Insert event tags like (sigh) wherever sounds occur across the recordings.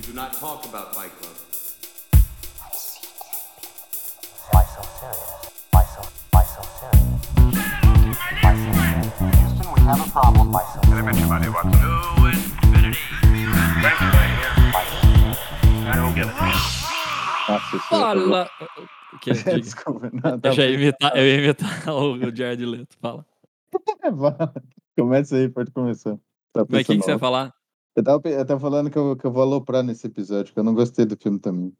You do not talk about Fight Club. Why so serious? Why so why so serious? Why so serious? Houston, we have a problem. Why so serious? Everybody wants to infinity. Thanks, man. Why so serious? I don't get it. Nossa, isso Fala! O que? (laughs) Desculpa, não, tá Eu já ia bom. imitar, eu ia imitar (laughs) o, o Jared Leto. Fala. (laughs) Começa aí, pode começar. Tá Mas o que, que você ia falar? Eu tava, eu falando que eu, que eu vou aloprar nesse episódio, que eu não gostei do filme também.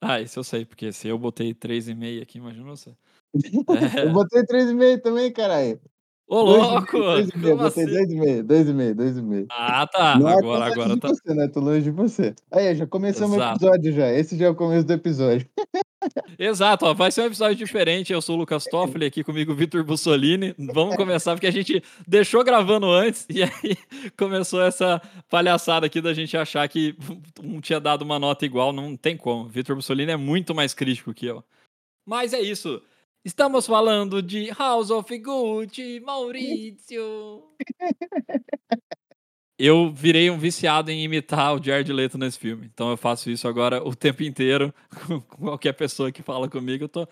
Ah, isso eu sei, porque se eu botei 3,5 aqui, imagina você. É. (laughs) Eu botei 3,5 também, caralho. Ô, Dois- louco! e como botei assim? 2,5, 2,5, 2,5. Ah, tá. Não é Agora, agora tá. você, né? Tô longe de você. Aí, já começamos o episódio já. Esse já é o começo do episódio. (laughs) Exato, ó, vai ser um episódio diferente. Eu sou o Lucas Toffoli, aqui comigo Vitor Bussolini. Vamos começar, porque a gente deixou gravando antes e aí (laughs) começou essa palhaçada aqui da gente achar que um tinha dado uma nota igual. Não tem como. Vitor Bussolini é muito mais crítico que eu. Mas é isso. Estamos falando de House of Gucci, Maurício. (laughs) Eu virei um viciado em imitar o Jared Leto nesse filme. Então eu faço isso agora o tempo inteiro (laughs) com qualquer pessoa que fala comigo. Eu tô.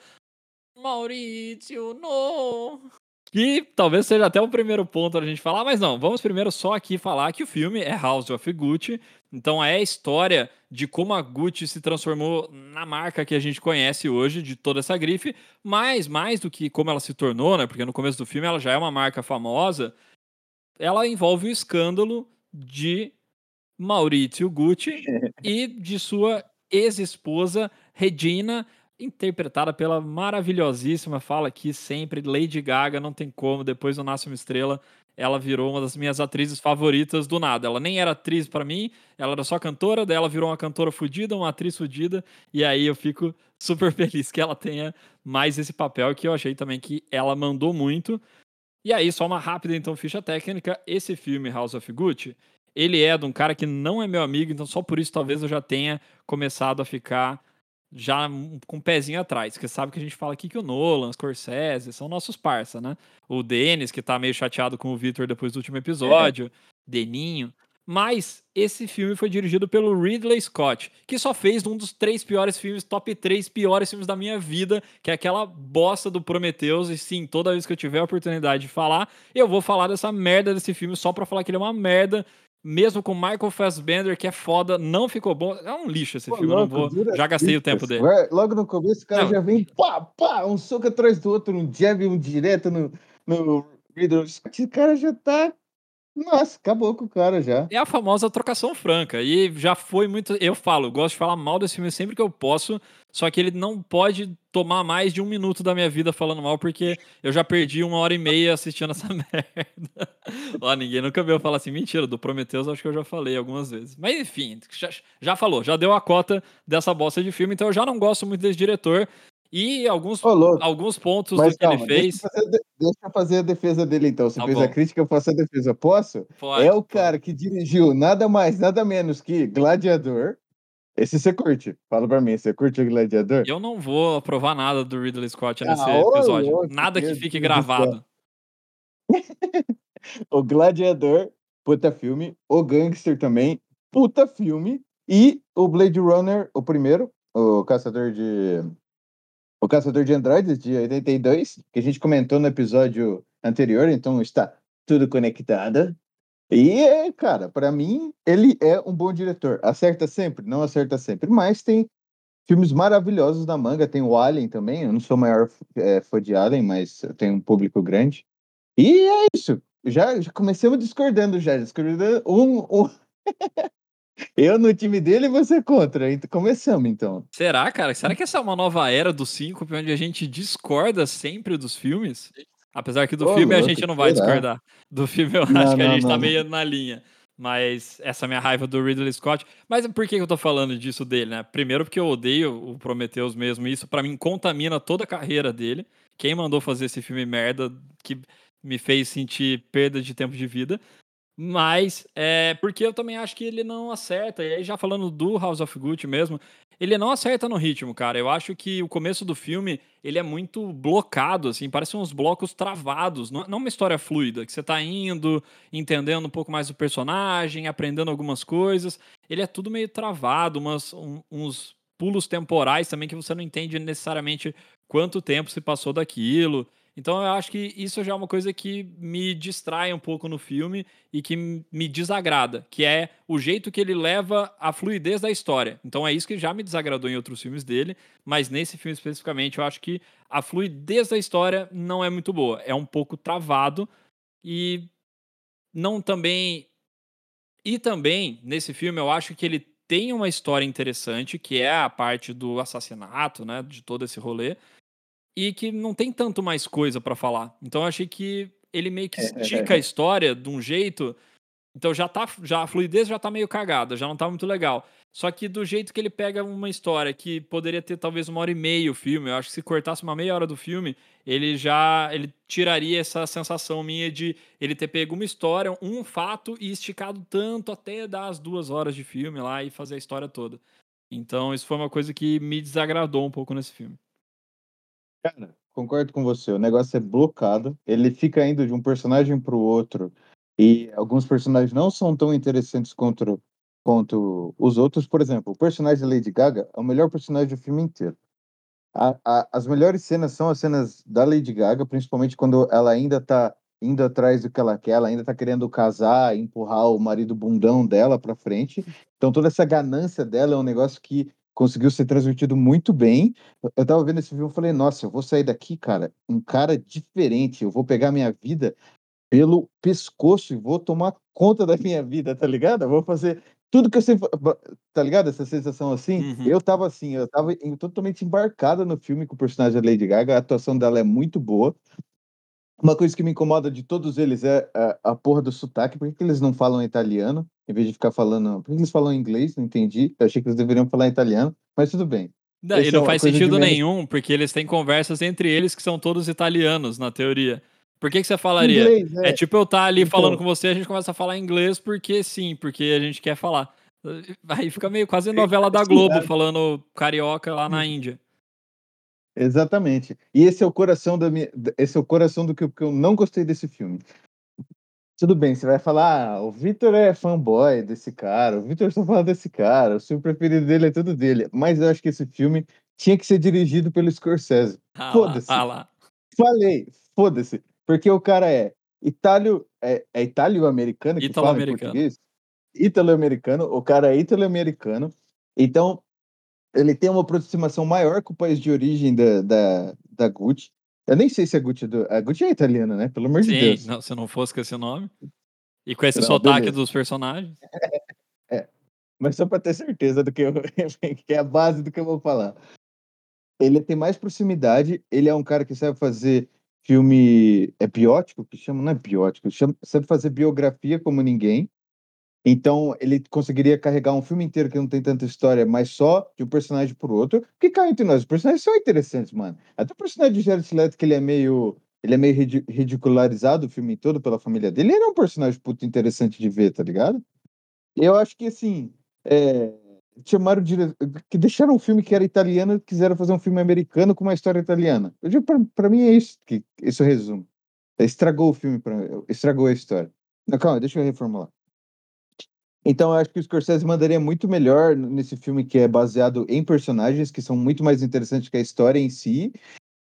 Maurício, não! Que talvez seja até o primeiro ponto a gente falar, mas não, vamos primeiro só aqui falar que o filme é House of Gucci. Então é a história de como a Gucci se transformou na marca que a gente conhece hoje, de toda essa grife, mas mais do que como ela se tornou, né? Porque no começo do filme ela já é uma marca famosa, ela envolve o escândalo de Maurício Gucci (laughs) e de sua ex-esposa Regina, interpretada pela maravilhosíssima, fala aqui sempre, Lady Gaga, não tem como, depois do Nasce uma Estrela, ela virou uma das minhas atrizes favoritas do nada. Ela nem era atriz pra mim, ela era só cantora, daí ela virou uma cantora fodida, uma atriz fodida, e aí eu fico super (laughs) feliz que ela tenha mais esse papel, que eu achei também que ela mandou muito. E aí, só uma rápida então ficha técnica, esse filme House of Gucci, ele é de um cara que não é meu amigo, então só por isso talvez eu já tenha começado a ficar já um- com o pezinho atrás, porque sabe que a gente fala aqui que o Nolan, Scorsese são nossos parça, né? O Denis, que tá meio chateado com o Victor depois do último episódio, Deninho. Mas esse filme foi dirigido pelo Ridley Scott, que só fez um dos três piores filmes, top três piores filmes da minha vida, que é aquela bosta do Prometheus. E sim, toda vez que eu tiver a oportunidade de falar, eu vou falar dessa merda desse filme só pra falar que ele é uma merda. Mesmo com Michael Fassbender, que é foda, não ficou bom. É um lixo esse Pô, filme, não vou. Já gastei o tempo dele. Logo no começo, o cara Não. já vem pá, pá, um soco atrás do outro, um jab, um direto no, no Ridley Scott. O cara já tá. Nossa, acabou com o cara já. É a famosa trocação franca. E já foi muito. Eu falo, gosto de falar mal desse filme sempre que eu posso. Só que ele não pode tomar mais de um minuto da minha vida falando mal, porque eu já perdi uma hora e meia assistindo essa (laughs) merda. Ó, ninguém nunca veio falar assim, mentira, do Prometheus acho que eu já falei algumas vezes. Mas enfim, já, já falou, já deu a cota dessa bosta de filme, então eu já não gosto muito desse diretor. E alguns, Ô, alguns pontos Mas do que calma, ele fez. Deixa, eu fazer, deixa eu fazer a defesa dele então. Você Tá fez bom. a crítica, eu faço a defesa. Posso? Pode, é o pode. cara que dirigiu nada mais, nada menos que Gladiador. Esse você curte? Fala pra mim, você curte o Gladiador? Eu não vou aprovar nada do Ridley Scott nesse Ah, ô, episódio. nada que fique gravado. (laughs) O Gladiador, puta filme. O Gangster também, puta filme. E o Blade Runner, o primeiro, o Caçador de. O Caçador de Androides, de 82, que a gente comentou no episódio anterior, então está tudo conectado. E, é, cara, pra mim, ele é um bom diretor. Acerta sempre? Não acerta sempre, mas tem filmes maravilhosos na manga. Tem o Alien também. Eu não sou o maior é, fã de Alien, mas eu tenho um público grande. E é isso. Já, já começamos discordando já. Discordando um, um... (laughs) Eu no time dele e você contra. Então, começamos, então. Será, cara? Será que essa é uma nova era do Síncope, onde a gente discorda sempre dos filmes? Apesar que do Ô, filme a gente não vai será? discordar. Do filme eu Não, acho que a não, gente tá não. meio na linha. Mas essa minha raiva do Ridley Scott. Mas por que que eu tô falando disso dele, né? Primeiro porque eu odeio o Prometheus mesmo. Isso pra mim contamina toda a carreira dele. Quem mandou fazer esse filme merda que me fez sentir perda de tempo de vida. Mas, é porque eu também acho que ele não acerta. E aí, já falando do House of Gucci mesmo, ele não acerta no ritmo, cara. Eu acho que o começo do filme, ele é muito blocado, assim, parece uns blocos travados. Não, uma história fluida, que você tá indo, entendendo um pouco mais do personagem, aprendendo algumas coisas. Ele é tudo meio travado, umas, um- uns pulos temporais também que você não entende necessariamente quanto tempo se passou daquilo. Então eu acho que isso já é uma coisa que me distrai um pouco no filme e que me desagrada, que é o jeito que ele leva a fluidez da história. Então é isso que já me desagradou em outros filmes dele, mas nesse filme especificamente eu acho que a fluidez da história não é muito boa. É um pouco travado e não também. E também, nesse filme, eu acho que ele tem uma história interessante, que é a parte do assassinato, né? De todo esse rolê e que não tem tanto mais coisa pra falar. Então eu achei que ele meio que estica a história de um jeito. Então já tá. Já, a fluidez já tá meio cagada, já não tá muito legal. Só que do jeito que ele pega uma história que poderia ter talvez uma hora e meia o filme, eu acho que se cortasse uma meia hora do filme, ele já. ele tiraria essa sensação minha de ele ter pego uma história, um fato e esticado tanto até dar as duas horas de filme lá e fazer a história toda. Então isso foi uma coisa que me desagradou um pouco nesse filme. Cara, concordo com você. O negócio é blocado. Ele fica indo de um personagem para o outro. E alguns personagens não são tão interessantes quanto, quanto os outros. Por exemplo, o personagem da Lady Gaga é o melhor personagem do filme inteiro. A- a- as melhores cenas são as cenas da Lady Gaga, principalmente quando ela ainda tá indo atrás do que ela quer, ela ainda tá querendo casar, empurrar o marido bundão dela pra frente. Então toda essa ganância dela é um negócio que conseguiu ser transmitido muito bem. Eu- tava vendo esse filme e falei, nossa, eu vou sair daqui, cara, um cara diferente, eu vou pegar minha vida pelo pescoço e vou tomar conta da minha vida, tá ligado? Eu vou fazer tudo que eu sempre. Tá ligado? Essa sensação assim? Uhum. Eu tava assim, eu tava totalmente embarcado no filme com o personagem da Lady Gaga, a atuação dela é muito boa. Uma coisa que me incomoda de todos eles é a, a porra do sotaque. Por que, que eles não falam italiano? Em vez de ficar falando. Por que eles falam inglês? Não entendi. Eu achei que eles deveriam falar italiano, mas tudo bem. Não, e não é faz sentido menos- nenhum, porque eles têm conversas entre eles que são todos italianos, na teoria. Por que, que você falaria? Inglês, É tipo eu estar ali Então. falando com você, a gente começa a falar inglês porque sim, porque a gente quer falar. Aí fica meio quase novela da Sim, Globo é. falando carioca lá na Índia. Exatamente. E esse é o coração da minha, esse é o coração do que, eu- que eu não gostei desse filme. Tudo bem, você vai falar, ah, o Vitor é fanboy desse cara, o Vitor só fala desse cara, o filme preferido dele é tudo dele. Mas eu acho que esse filme tinha que ser dirigido pelo Scorsese. Ah Foda-se. ah. Falei, foda-se. Porque o cara é itálio, é, é itálio-americano que fala em português? Italo-americano, o cara é italo-americano. Então, ele tem uma aproximação maior com o país de origem da, da, da Gucci. Eu nem sei se a Gucci, é do, a Gucci é italiana, né? Pelo amor de Sim, Deus. não, se não fosse com esse nome. E com esse Não, sotaque beleza. dos personagens. (laughs) Mas só para ter certeza do que, eu, (laughs) que é a base do que eu vou falar. Ele tem mais proximidade, ele é um cara que sabe fazer filme. É biótico que chama? Não é biótico, chama, sabe fazer biografia como ninguém. Então, ele conseguiria carregar um filme inteiro que não tem tanta história, mas só de um personagem por outro. Porque cá entre nós, os personagens são interessantes, mano. Até o personagem de Jared Leto, que ele é meio. Ele é meio ridi- ridicularizado o filme todo pela família dele. Ele é um personagem puto interessante de ver, tá ligado? Eu acho que, assim, é, chamaram dire... que deixaram um filme que era italiano e quiseram fazer um filme americano com uma história italiana. Eu digo, pra, pra mim é isso que isso resume. Estragou o filme, pra... estragou a história. Não, calma, deixa eu reformular. Então, eu acho que o Scorsese mandaria muito melhor nesse filme que é baseado em personagens que são muito mais interessantes que a história em si.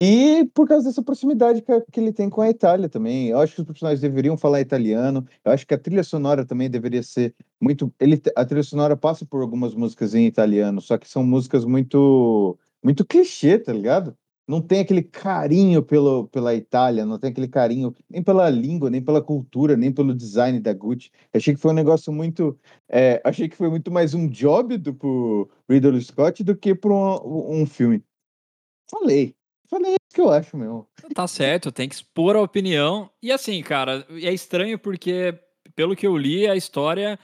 E por causa dessa proximidade que, ele tem com a Itália também. Eu acho que os personagens deveriam falar italiano. Eu acho que a trilha sonora também deveria ser muito. Ele, a trilha sonora passa por algumas músicas em italiano, só que são músicas muito, muito clichê, tá ligado? Não tem aquele carinho pelo, pela Itália, não tem aquele carinho nem pela língua, nem pela cultura, nem pelo design da Gucci. Achei que foi um negócio muito. é, achei que foi muito mais um job do pro Ridley Scott do que para um, um filme. Falei. Falei isso que eu acho, meu. Tá certo, tem que expor a opinião. E assim, cara, é estranho porque, pelo que eu li, a história.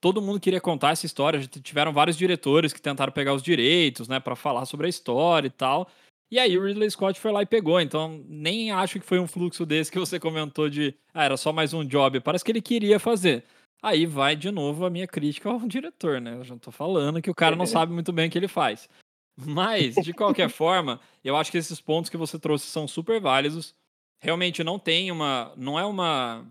Todo mundo queria contar essa história. Tiveram vários diretores que tentaram pegar os direitos, né, pra falar sobre a história e tal. E aí o Ridley Scott foi lá e pegou. Então, nem acho que foi um fluxo desse que você comentou de, ah, era só mais um job. Parece que ele queria fazer. Aí vai de novo a minha crítica ao (laughs) diretor, né? Eu já tô falando que o cara não sabe muito bem o que ele faz. Mas, de qualquer (laughs) forma, eu acho que esses pontos que você trouxe são super válidos. Realmente não tem uma. Não é uma.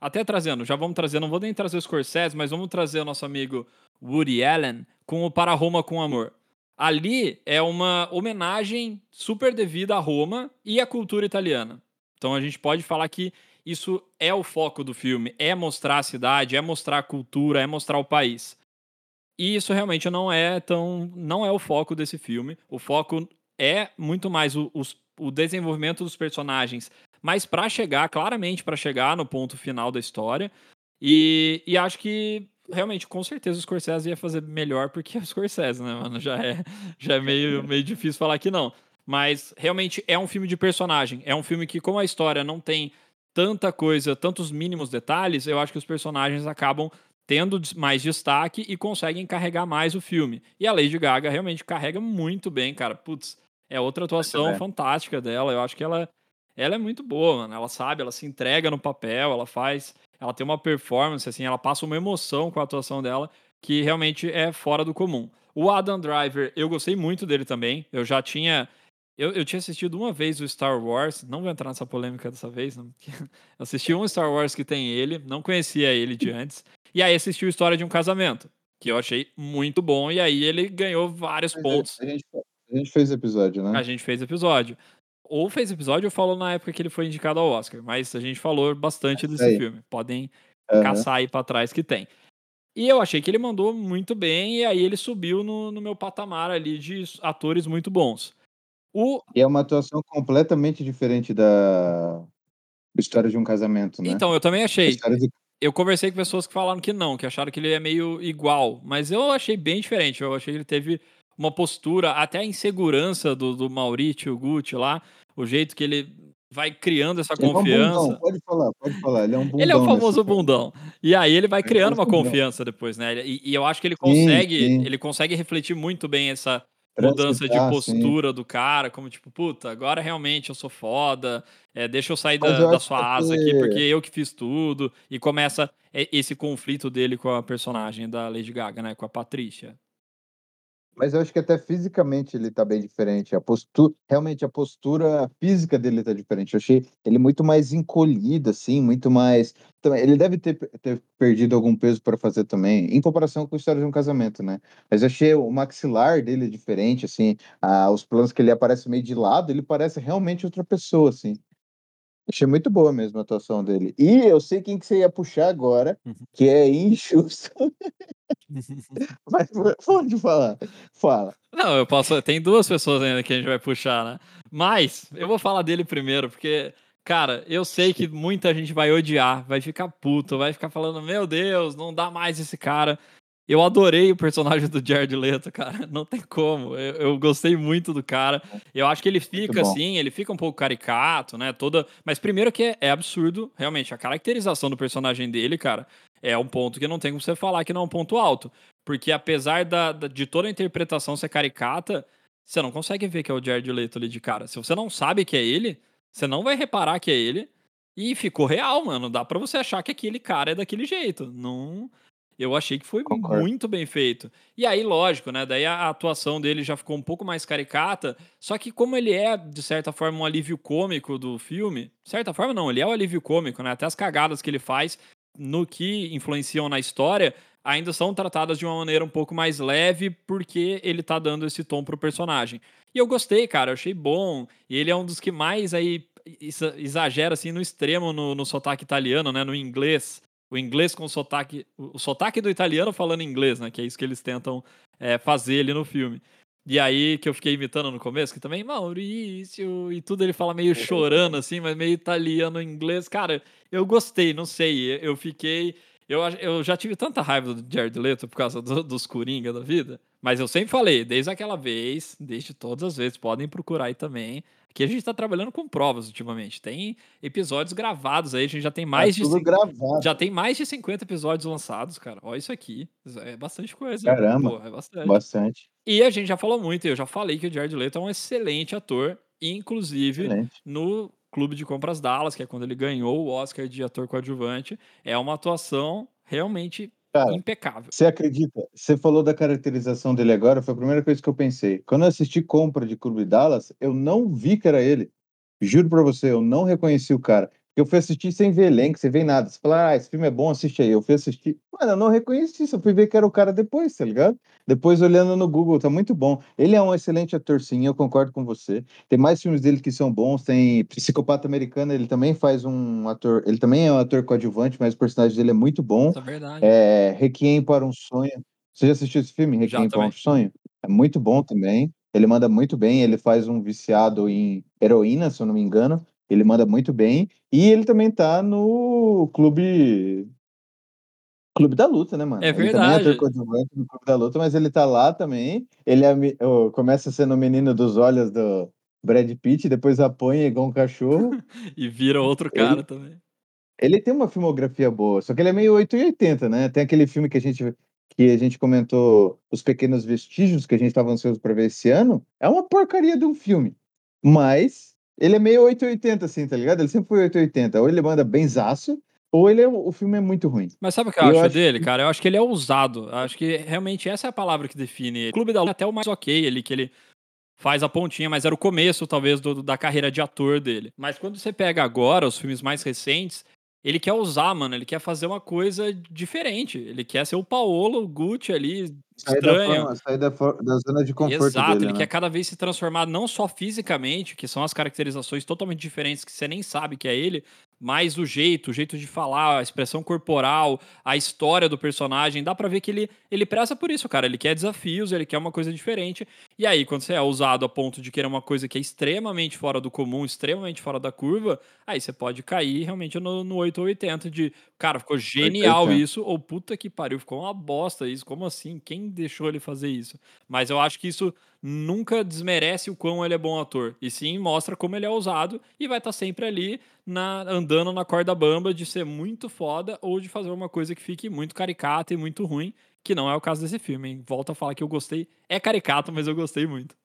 Até trazendo, já vamos trazer, não vou nem trazer o Scorsese, mas vamos trazer o nosso amigo Woody Allen com o Para Roma com Amor. Ali é uma homenagem super devida a Roma e à cultura italiana. Então a gente pode falar que isso é o foco do filme, é mostrar a cidade, é mostrar a cultura, é mostrar o país. E isso realmente não é tão. não é o foco desse filme. O foco é muito mais o, o desenvolvimento dos personagens, mas para chegar, claramente para chegar no ponto final da história. E, e acho que realmente, com certeza, o Scorsese ia fazer melhor porque é o Scorsese, né, mano? Já é, já é meio, meio difícil falar que não. Mas realmente é um filme de personagem. É um filme que, como a história não tem tanta coisa, tantos mínimos detalhes, eu acho que os personagens acabam tendo mais destaque e conseguem carregar mais o filme. E a Lady Gaga realmente carrega muito bem, cara. Putz, é outra atuação fantástica dela. Eu acho que ela, ela é muito boa, mano. Ela sabe, ela se entrega no papel, ela faz. Ela tem uma performance, assim, ela passa uma emoção com a atuação dela que realmente é fora do comum. O Adam Driver, eu gostei muito dele também. Eu já tinha eu, eu tinha assistido uma vez o Star Wars, não vou entrar nessa polêmica dessa vez, não. (laughs) assisti um Star Wars que tem ele, não conhecia ele de antes, e aí assisti o História de um Casamento, que eu achei muito bom, e aí ele ganhou vários pontos. A gente, a gente fez episódio, né? A gente fez episódio. Ou fez episódio ou falou na época que ele foi indicado ao Oscar, mas a gente falou bastante desse aí. filme. Podem Aham. caçar aí pra trás que tem. E eu achei que ele mandou muito bem, e aí ele subiu no, no meu patamar ali de atores muito bons. O, E é uma atuação completamente diferente da história de um casamento, né? então, eu também achei. do... Eu conversei com pessoas que falaram que não, que acharam que ele é meio igual, mas eu achei bem diferente. Eu achei que ele teve uma postura, até a insegurança do, do Maurício Gucci lá, o jeito que ele vai criando essa Ele é um confiança. bundão, pode falar, pode falar. Ele é um bundão. Ele é o famoso bundão. E aí ele vai é criando uma confiança depois, né? E, e eu acho que ele Sim, consegue, sim. ele consegue refletir muito bem essa mudança de Transitar, sim. postura do cara, como tipo, puta, agora realmente eu sou foda, é, deixa eu sair da, eu da sua que asa aqui, ele- porque eu que fiz tudo. E começa e- esse conflito dele com a personagem da Lady Gaga, né? Com a Patrícia. Mas eu acho que até fisicamente ele tá bem diferente. A postura, realmente a postura física dele tá diferente. Eu achei ele muito mais encolhido, assim, muito mais. Também, ele deve ter, ter perdido algum peso para fazer também, em comparação com a história de um casamento, né? Mas eu achei o maxilar dele diferente, assim, os planos que ele aparece meio de lado, ele parece realmente outra pessoa, assim. Achei muito boa mesmo a atuação dele. E eu sei quem que você ia puxar agora, Uhum. que é injusto. (laughs) (laughs) Mas pode falar. Fala. Não, eu posso. Tem duas pessoas ainda que a gente vai puxar, né? Mas eu vou falar dele primeiro, porque, cara, eu sei que muita gente vai odiar, vai ficar puto, vai ficar falando: Meu Deus, não dá mais esse cara. Eu adorei o personagem do Jared Leto, cara. Não tem como. Eu, eu gostei muito do cara. Eu acho que ele fica assim, ele fica um pouco caricato, né? Toda. Mas primeiro que é, é absurdo, realmente, a caracterização do personagem dele, cara, é um ponto que não tem como você falar que não é um ponto alto. Porque apesar da, da- de toda a interpretação ser caricata, você não consegue ver que é o Jared Leto ali de cara. Se você não sabe que é ele, você não vai reparar que é ele. E ficou real, mano. Dá pra você achar que aquele cara é daquele jeito. Não. Eu achei que foi Concordo. muito bem feito. E aí, lógico, né? Daí a atuação dele já ficou um pouco mais caricata. Só que como ele é, de certa forma, um alívio cômico do filme, de certa forma não, ele é o alívio cômico, né? Até as cagadas que ele faz no que influenciam na história ainda são tratadas de uma maneira um pouco mais leve porque ele tá dando esse tom pro personagem. E eu gostei, cara, eu achei bom. E ele é um dos que mais aí exa- exagera assim no extremo no, no sotaque italiano, né, no inglês. O inglês com sotaque, o sotaque do italiano falando inglês, né, que é isso que eles tentam é, fazer ali no filme. E aí que eu fiquei imitando no começo, que também Maurício e tudo ele fala meio chorando assim, mas meio italiano inglês. Cara, eu gostei, não sei, eu fiquei eu, eu já tive tanta raiva do Jared Leto por causa do- dos Coringa da vida, mas eu sempre falei, desde aquela vez, desde todas as vezes, podem procurar aí também, que a gente tá trabalhando com provas ultimamente. Tem episódios gravados aí, a gente já tem mais tá de tudo cin- gravado. já tem mais de 50 episódios lançados, cara. Olha isso aqui. É bastante coisa. Caramba. É bastante. Bastante. E a gente já falou muito, eu já falei que o Jared Leto é um excelente ator, inclusive Excelente. no Clube de Compras Dallas, que é quando ele ganhou o Oscar de ator coadjuvante, é uma atuação realmente Cara, impecável. Você acredita? Você falou da caracterização dele agora, foi a primeira coisa que eu pensei. Quando eu assisti Compra de Clube Dallas, eu não vi que era ele. Juro pra você, eu não reconheci o cara. Eu fui assistir sem ver elenco, sem ver nada. Você fala, ah, esse filme é bom, assiste aí. Eu fui assistir. Mano, eu não reconheci, só fui ver que era o cara depois, tá ligado? Depois olhando no Google, tá muito bom. Ele é um excelente ator, sim, eu concordo com você. Tem mais filmes dele que são bons. Tem Psicopata Americana, ele também faz um ator. Ele também é um ator coadjuvante, mas o personagem dele é muito bom. Isso é verdade. É, Requiem para um Sonho. Você já assistiu esse filme, Já Requiem para um também. Sonho? É muito bom também. Ele manda muito bem. Ele faz um viciado em heroína, se eu não me engano. Ele manda muito bem. E ele também tá no Clube. Clube da Luta, né, mano? É Ele também é verdade. coadjuvante no Clube da Luta, mas ele tá lá também. Ele é, ô, começa sendo o menino dos olhos do Brad Pitt, depois apanha igual um cachorro. (laughs) E vira outro Ele- cara também. Ele tem uma filmografia boa, só que ele é meio 880, né? Tem aquele filme que a gente que a gente comentou, Os Pequenos Vestígios, que a gente estava ansioso para ver esse ano. É uma porcaria de um filme, mas ele é meio 880 assim, tá ligado? Ele sempre foi 880. Ou ele manda benzaço, ou ele é, o filme é muito ruim. Mas sabe o que eu, Eu acho dele, que- cara? Eu acho que ele é ousado. Eu acho que realmente essa é a palavra que define ele. O Clube da Luta é até o mais ok, ele que ele faz a pontinha, mas era o começo, talvez, do- da carreira de ator dele. Mas quando você pega agora os filmes mais recentes, ele quer usar, mano, ele quer fazer uma coisa diferente. Ele quer ser o Paolo Gucci ali, Sair da, estranho. forma- sair da, for- da zona de conforto Exato, dele, ele né? quer cada vez se transformar não só fisicamente, que são as caracterizações totalmente diferentes que você nem sabe que é ele, mas o jeito, o jeito de falar, a expressão corporal, a história do personagem, dá pra ver que ele, ele preza por isso, cara. Ele quer desafios, ele quer uma coisa diferente. E aí, quando você é ousado a ponto de querer uma coisa que é extremamente fora do comum, extremamente fora da curva, aí você pode cair realmente no, no 8 ou 80 de, cara, ficou genial 880. isso, ou puta que pariu, ficou uma bosta isso, como assim? Quem deixou ele fazer isso? Mas eu acho que isso nunca desmerece o quão ele é bom ator. E sim mostra como ele é ousado e vai estar sempre ali na- andando na corda bamba de ser muito foda ou de fazer uma coisa que fique muito caricata e muito ruim, que não é o caso desse filme, hein? Volto a falar que eu gostei. É caricato, mas eu gostei muito.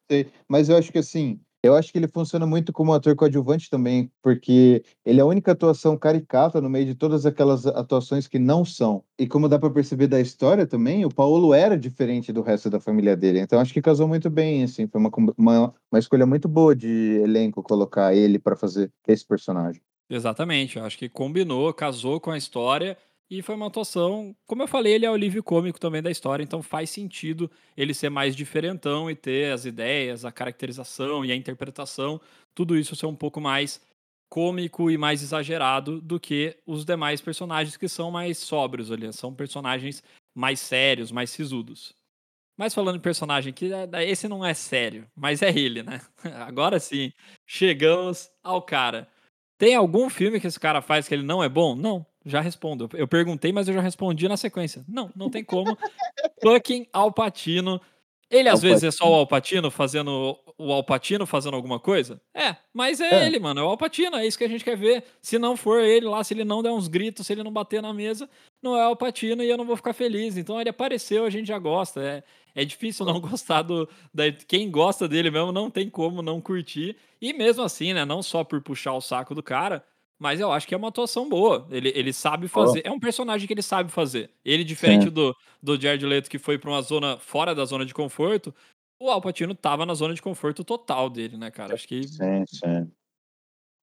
Mas eu acho que assim, eu acho que ele funciona muito como ator coadjuvante também, porque ele é a única atuação caricata no meio de todas aquelas atuações que não são. E como dá pra perceber da história também, o Paulo era diferente do resto da família dele. Então acho que casou muito bem, assim, foi uma, uma, uma escolha muito boa de elenco colocar ele pra fazer esse personagem. Exatamente, eu acho que combinou, casou com a história e foi uma atuação. Como eu falei, ele é o alívio cômico também da história, então faz sentido ele ser mais diferentão e ter as ideias, a caracterização e a interpretação, tudo isso ser um pouco mais cômico e mais exagerado do que os demais personagens que são mais sóbrios ali, são personagens mais sérios, mais sisudos. Mas falando em personagem que é- esse não é sério, mas é ele, né? (laughs) Agora sim, chegamos ao cara. Tem algum filme que esse cara faz que ele não é bom? Não, já respondo. Eu perguntei, mas eu já respondi na sequência. Não, não tem como. Fucking Alpatino. Ele às vezes é só o Alpatino fazendo o Alpatino fazendo alguma coisa? É, mas é, É. ele, mano. É o Alpatino, é isso que a gente quer ver. Se não for ele lá, se ele não der uns gritos, se ele não bater na mesa, não é o Alpatino e eu não vou ficar feliz. Então ele apareceu, a gente já gosta. É, é difícil não (laughs) gostar do. Da, quem gosta dele mesmo não tem como não curtir. E mesmo assim, né? Não só por puxar o saco do cara, mas eu acho que é uma atuação boa. Ele, ele sabe fazer. É um personagem que ele sabe fazer. Ele, diferente Sim. do, do Jared Leto, que foi pra uma zona fora da zona de conforto, o Alpatino tava na zona de conforto total dele, né, cara? Acho que. Sim, sim.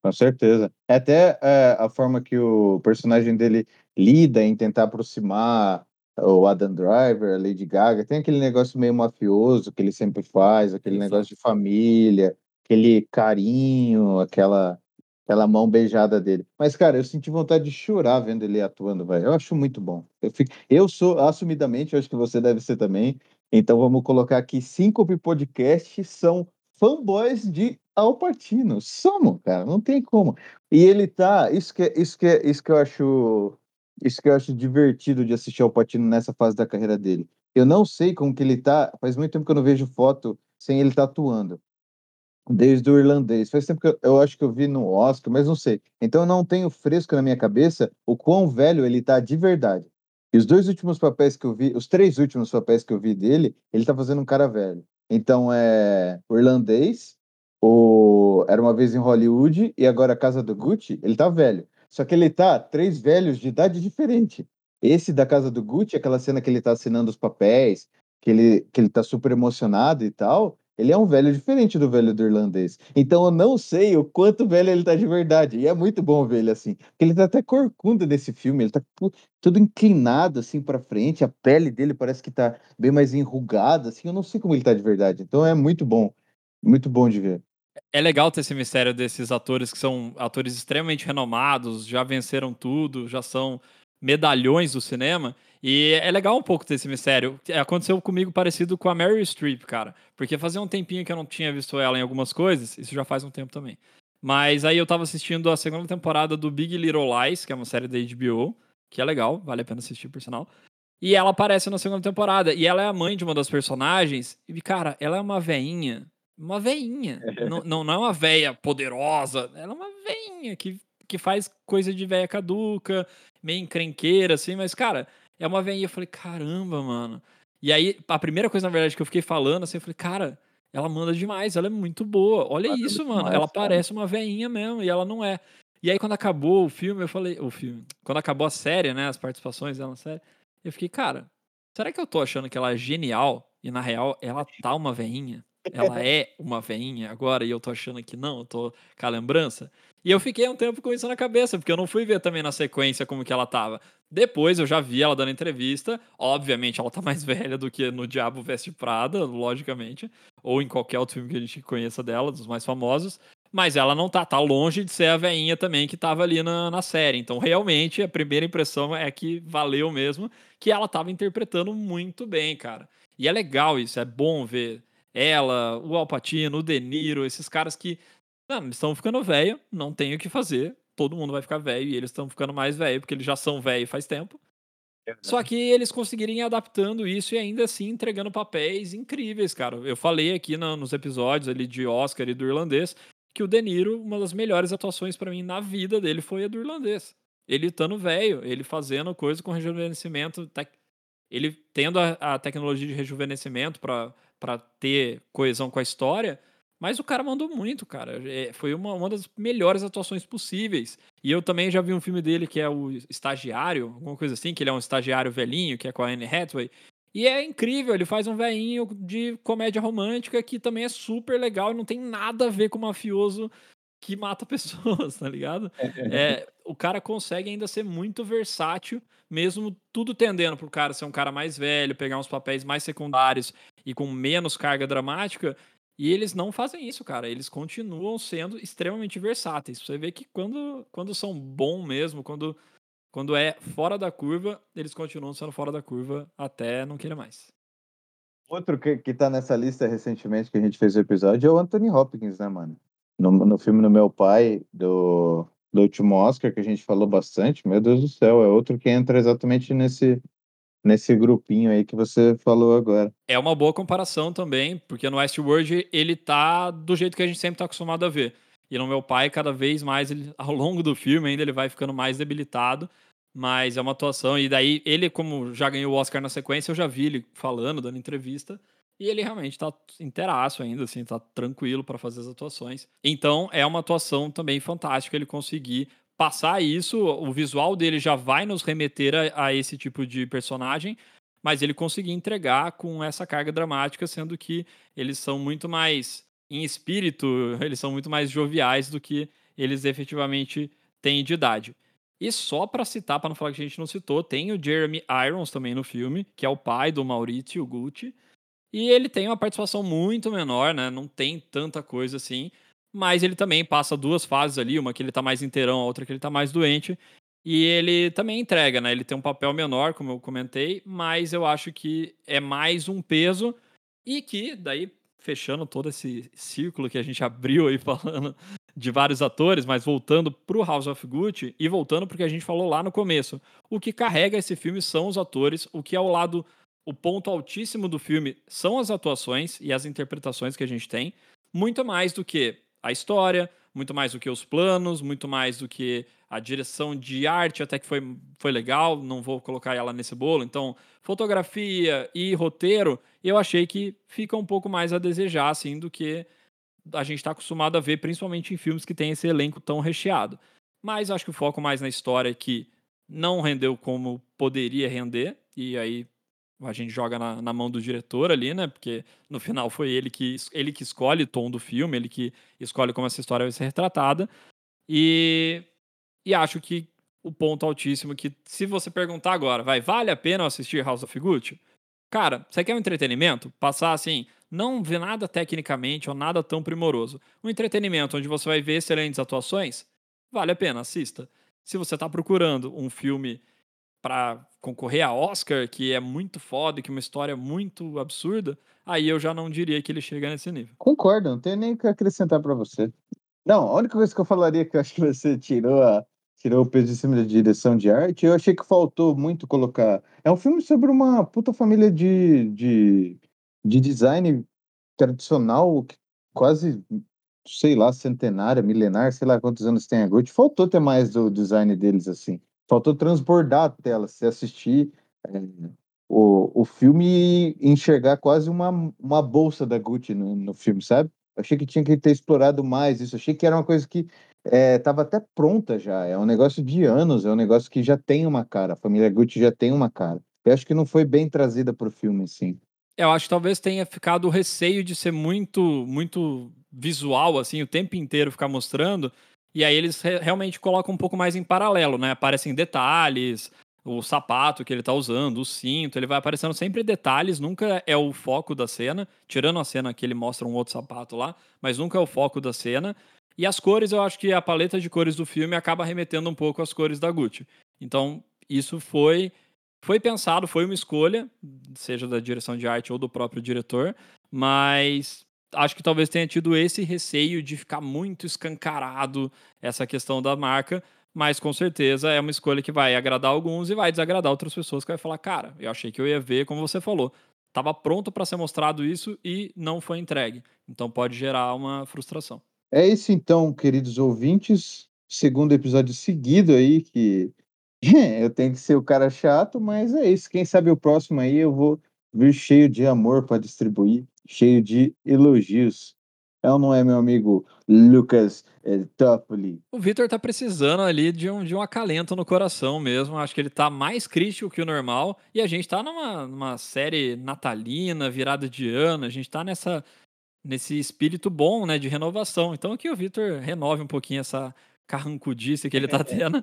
Com certeza. É Até é, a forma que o personagem dele lida em tentar aproximar o Adam Driver, a Lady Gaga, tem aquele negócio meio mafioso que ele sempre faz, aquele Exato. negócio de família, aquele carinho, aquela, aquela mão beijada dele. Mas, cara, eu senti vontade de chorar vendo ele atuando, velho. Eu acho muito bom. Eu, fico... eu sou, assumidamente, eu acho que você deve ser também. Então vamos colocar aqui cinco podcasts são fanboys de Al Pacino. Somos, cara, não tem como. E ele tá, isso que é- isso que é- isso que eu acho, isso que eu acho divertido de assistir Al Pacino nessa fase da carreira dele. Eu não sei como que ele tá, faz muito tempo que eu não vejo foto sem ele tá atuando. Desde o irlandês. Faz tempo que eu, eu acho que eu vi no Oscar, mas não sei. Então eu não tenho fresco na minha cabeça o quão velho ele tá de verdade. E os dois últimos papéis que eu vi, os três últimos papéis que eu vi dele, ele tá fazendo um cara velho. Então é o irlandês, o Era uma vez em Hollywood e agora a Casa do Gucci, ele tá velho. Só que ele tá três velhos de idade diferente. Esse da Casa do Gucci, aquela cena que ele tá assinando os papéis, que ele, que ele tá super emocionado e tal, ele é um velho diferente do velho do irlandês. Então eu não sei o quanto velho ele tá de verdade. E é muito bom ver ele assim. Porque ele tá até corcunda nesse filme, ele tá tudo inclinado assim pra frente, a pele dele parece que tá bem mais enrugada, assim. Eu não sei como ele tá de verdade. Então é muito bom. Muito bom de ver. É legal ter esse mistério desses atores que são atores extremamente renomados, já venceram tudo, já são medalhões do cinema. E é legal um pouco ter esse mistério. É, Aconteceu comigo parecido com a Meryl Streep, cara. Porque fazia um tempinho que eu não tinha visto ela em algumas coisas, isso já faz um tempo também. Mas aí eu tava assistindo a segunda temporada do Big Little Lies, que é uma série da HBO, que é legal, vale a pena assistir, por sinal. E ela aparece na segunda temporada. E ela é a mãe de uma das personagens. E, cara, ela é uma veinha. Uma veinha. (laughs) não, não, não é uma veia poderosa. Ela é uma veinha que, que faz coisa de veia caduca, meio encrenqueira, assim. Mas, cara, é uma veinha. Eu falei, caramba, mano. E aí, a primeira coisa, na verdade, que eu fiquei falando, assim, eu falei, cara, ela manda demais. Ela é muito boa. Olha isso, mano. demais, Ela cara. parece uma veinha mesmo. E ela não é. E aí, quando acabou o filme, eu falei. O filme. Quando acabou a série, né? As participações dela na série. Eu fiquei, cara, será que eu tô achando que ela é genial? E na real, ela tá uma veinha? Ela (laughs) é uma veinha agora e eu tô achando que não, eu tô com a lembrança? E eu fiquei um tempo com isso na cabeça, porque eu não fui ver também na sequência como que ela tava. Depois eu já vi ela dando entrevista. Obviamente, ela tá mais (laughs) velha do que no Diabo Veste Prada, logicamente. Ou em qualquer outro filme que a gente conheça dela, dos mais famosos. Mas ela não tá, tá longe de ser a veinha também que tava ali na, na série. Então, realmente, a primeira impressão é que valeu mesmo, que ela tava interpretando muito bem, cara. E é legal isso, é bom ver ela, o Alpatino, o De Niro, esses caras que não, eles estão ficando velho, não tem o que fazer. Todo mundo vai ficar velho e eles estão ficando mais velho, porque eles já são velho faz tempo. Só que eles conseguirem ir adaptando isso e ainda assim entregando papéis incríveis, cara. Eu falei aqui na- nos episódios ali de Oscar e do irlandês que o De Niro, uma das melhores atuações pra mim na vida dele foi a do irlandês. Ele estando velho, ele fazendo coisa com rejuvenescimento, tec- ele tendo a, a tecnologia de rejuvenescimento pra ter coesão com a história, mas o cara mandou muito, cara. É, foi uma, uma das melhores atuações possíveis. E eu também já vi um filme dele que é o Estagiário, alguma coisa assim, que ele é um estagiário velhinho, que é com a Anne Hathaway. E é incrível, ele faz um velhinho de comédia romântica que também é super legal e não tem nada a ver com mafioso que mata (laughs) pessoas, tá ligado? É, o cara consegue ainda ser muito versátil, mesmo tudo tendendo pro cara ser um cara mais velho, pegar uns papéis mais secundários e com menos carga dramática. E eles não fazem isso, cara. Eles continuam sendo extremamente versáteis. Você vê que quando, quando são bom mesmo, quando, quando é fora da curva, eles continuam sendo fora da curva até não querer mais. Outro que, que tá nessa lista recentemente que a gente fez o episódio é o Anthony Hopkins, né, mano? No, no filme do meu pai, do, do último Oscar, que a gente falou bastante, meu Deus do céu, é outro que entra exatamente nesse, nesse grupinho aí que você falou agora. É uma boa comparação também, porque no Westworld ele tá do jeito que a gente sempre tá acostumado a ver. E no meu pai, cada vez mais, ele, (laughs) ao longo do filme, ainda ele vai ficando mais debilitado. Mas é uma atuação. E daí, ele, como já ganhou o Oscar na sequência, eu já vi ele falando, dando entrevista. E ele realmente tá inteiraço ainda, assim, tá tranquilo para fazer as atuações. Então, é uma atuação também fantástica ele conseguir passar isso. O visual dele já vai nos remeter a, a esse tipo de personagem, mas ele conseguir entregar com essa carga dramática, sendo que eles são muito mais em espírito, (laughs) eles são muito mais joviais do que eles efetivamente têm de idade. E só para citar, para não falar que a gente não citou, tem o Jeremy Irons também no filme, que é o pai do Maurício Gucci. E ele tem uma participação muito menor, né? Não tem tanta coisa assim. Mas ele também passa duas fases ali, uma que ele tá mais inteirão, a outra que ele tá mais doente. E ele também entrega, né? Ele tem um papel menor, como eu comentei, mas eu acho que é mais um peso e que, daí, fechando todo esse círculo que a gente (laughs) abriu aí falando de vários atores, mas voltando pro House of Gucci e voltando porque a gente falou lá no começo. O que carrega esse filme são os atores, o que é o lado, o ponto altíssimo do filme são as atuações e as interpretações que a gente tem, muito mais do que a história, muito mais do que os planos, muito mais do que A direção de arte até que foi, foi legal, não vou colocar ela nesse bolo. Então, fotografia e roteiro, eu achei que fica um pouco mais a desejar, assim, do que a gente está acostumado a ver, principalmente em filmes que tem esse elenco tão recheado. Mas acho que o foco mais na história é que não rendeu como poderia render, e aí a gente joga na, na, mão do diretor ali, né? Porque no final foi ele que, ele que escolhe o tom do filme, ele que escolhe como essa história vai ser retratada. E, e acho que o ponto altíssimo que, se você perguntar agora, vai, vale a pena assistir House of Gucci? Cara, você quer um entretenimento? Passar assim, não ver nada tecnicamente ou nada tão primoroso. Um entretenimento onde você vai ver excelentes atuações? Vale a pena, assista. Se você está procurando um filme para concorrer a Oscar, que é muito foda, que é uma história muito absurda, aí eu já não diria que ele chega nesse nível. Concordo, não tenho nem o que acrescentar para você. Não, a única coisa que eu falaria que eu acho que você tirou a, tirou o peso de cima da direção de arte, eu achei que faltou muito colocar. É um filme sobre uma puta família de, de, de design tradicional, quase, sei lá, centenária, milenar, sei lá quantos anos tem a Gucci. Faltou ter mais do design deles assim faltou transbordar a tela, se assistir é, o, o filme e enxergar quase uma, uma bolsa da Gucci no, no filme, sabe? achei que tinha que ter explorado mais isso. achei que era uma coisa que estava é, até pronta já. É um negócio de anos, é um negócio que já tem uma cara. A família Gucci já tem uma cara. Eu acho que não foi bem trazida para o filme, sim. Eu acho que talvez tenha ficado o receio de ser muito, muito visual, assim, o tempo inteiro ficar mostrando. E aí eles re realmente colocam um pouco mais em paralelo, né? Aparecem detalhes, o sapato que ele tá usando, o cinto, ele vai aparecendo sempre detalhes, nunca é o foco da cena, tirando a cena que ele mostra um outro sapato lá, mas nunca é o foco da cena. E as cores, eu acho que a paleta de cores do filme acaba remetendo um pouco às cores da Gucci. Então, isso foi foi pensado, foi uma escolha, seja da direção de arte ou do próprio diretor, mas acho que talvez tenha tido esse receio de ficar muito escancarado essa questão da marca, mas com certeza é uma escolha que vai agradar alguns e vai desagradar outras pessoas que vai falar, cara, eu achei que eu ia ver, como você falou, estava pronto para ser mostrado isso e não foi entregue. Então pode gerar uma frustração. É isso então, queridos ouvintes, segundo episódio seguido aí que (laughs) eu tenho que ser o cara chato, mas é isso. Quem sabe o próximo aí eu vou vir cheio de amor para distribuir cheio de elogios. É ou não é, meu amigo Lucas é, Toffoli? O Vitor tá precisando ali de um, de um acalento no coração mesmo. Acho que ele tá mais crítico que o normal. E a gente tá numa, numa série natalina, virada de ano. A gente tá nessa, nesse espírito bom, né, de renovação. Então que o Vitor renove um pouquinho essa carrancudice que ele tá (laughs) tendo.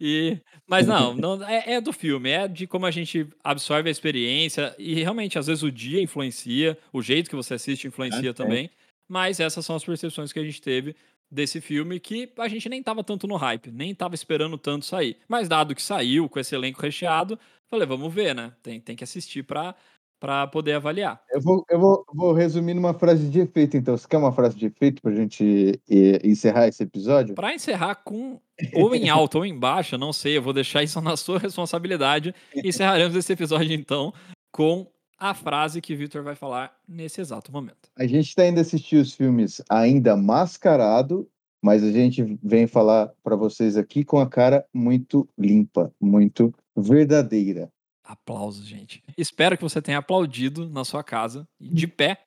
E, mas não, não é, é, do filme, é de como a gente absorve a experiência e realmente às vezes o dia influencia, o jeito que você assiste influencia também. Mas essas são as percepções que a gente teve desse filme que a gente nem tava tanto no hype, nem tava esperando tanto sair. Mas dado que saiu com esse elenco recheado, falei, vamos ver, né? Tem, tem que assistir para para poder avaliar. Eu vou, eu vou, vou resumir numa frase de efeito, então. Você quer uma frase de efeito para a gente encerrar esse episódio? Para encerrar com ou em alto ou em baixo, não sei, eu vou deixar isso na sua responsabilidade. (laughs) Encerraremos esse episódio, então, com a frase que Victor vai falar nesse exato momento. A gente está indo assistir os filmes ainda mascarado, mas a gente vem falar para vocês aqui com a cara muito limpa, muito verdadeira. Aplausos, gente. Espero que você tenha aplaudido na sua casa, de pé.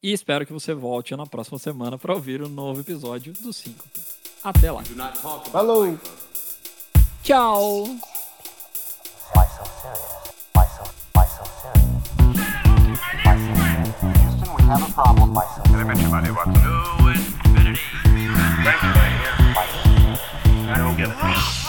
E espero que você volte na próxima semana para ouvir o um novo episódio do 5. Até lá. Falou! Tchau! Have a problem. Infinity. I don't get it.